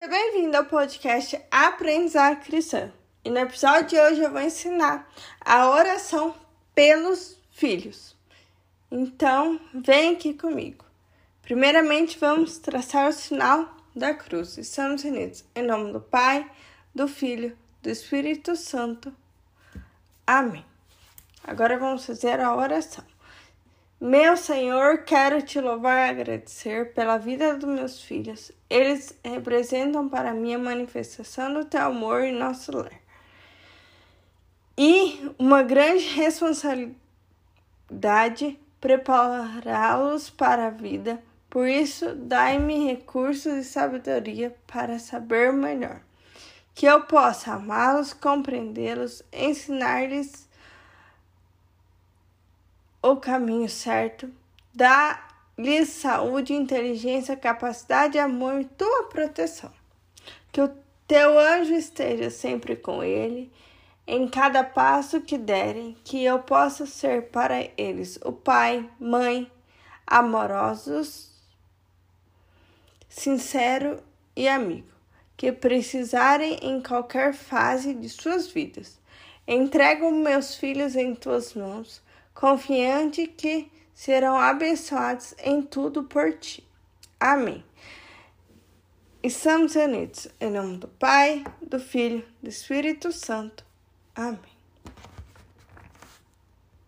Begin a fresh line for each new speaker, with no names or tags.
Seja bem-vindo ao podcast Aprendizagem Cristã. E no episódio de hoje eu vou ensinar a oração pelos filhos. Então, vem aqui comigo. Primeiramente, vamos traçar o sinal da cruz. Estamos unidos em nome do Pai, do Filho, do Espírito Santo. Amém. Agora vamos fazer a oração. Meu Senhor, quero te louvar e agradecer pela vida dos meus filhos. Eles representam para mim a manifestação do teu amor em nosso lar. E uma grande responsabilidade prepará-los para a vida. Por isso, dai-me recursos e sabedoria para saber melhor. Que eu possa amá-los, compreendê-los, ensinar-lhes o caminho certo, dá-lhes saúde, inteligência, capacidade, amor e tua proteção. Que o teu anjo esteja sempre com ele, em cada passo que derem, que eu possa ser para eles o pai, mãe, amorosos, sincero e amigo, que precisarem em qualquer fase de suas vidas. Entrego meus filhos em tuas mãos confiante que serão abençoados em tudo por ti. Amém. Estamos unidos em nome do Pai, do Filho, do Espírito Santo. Amém.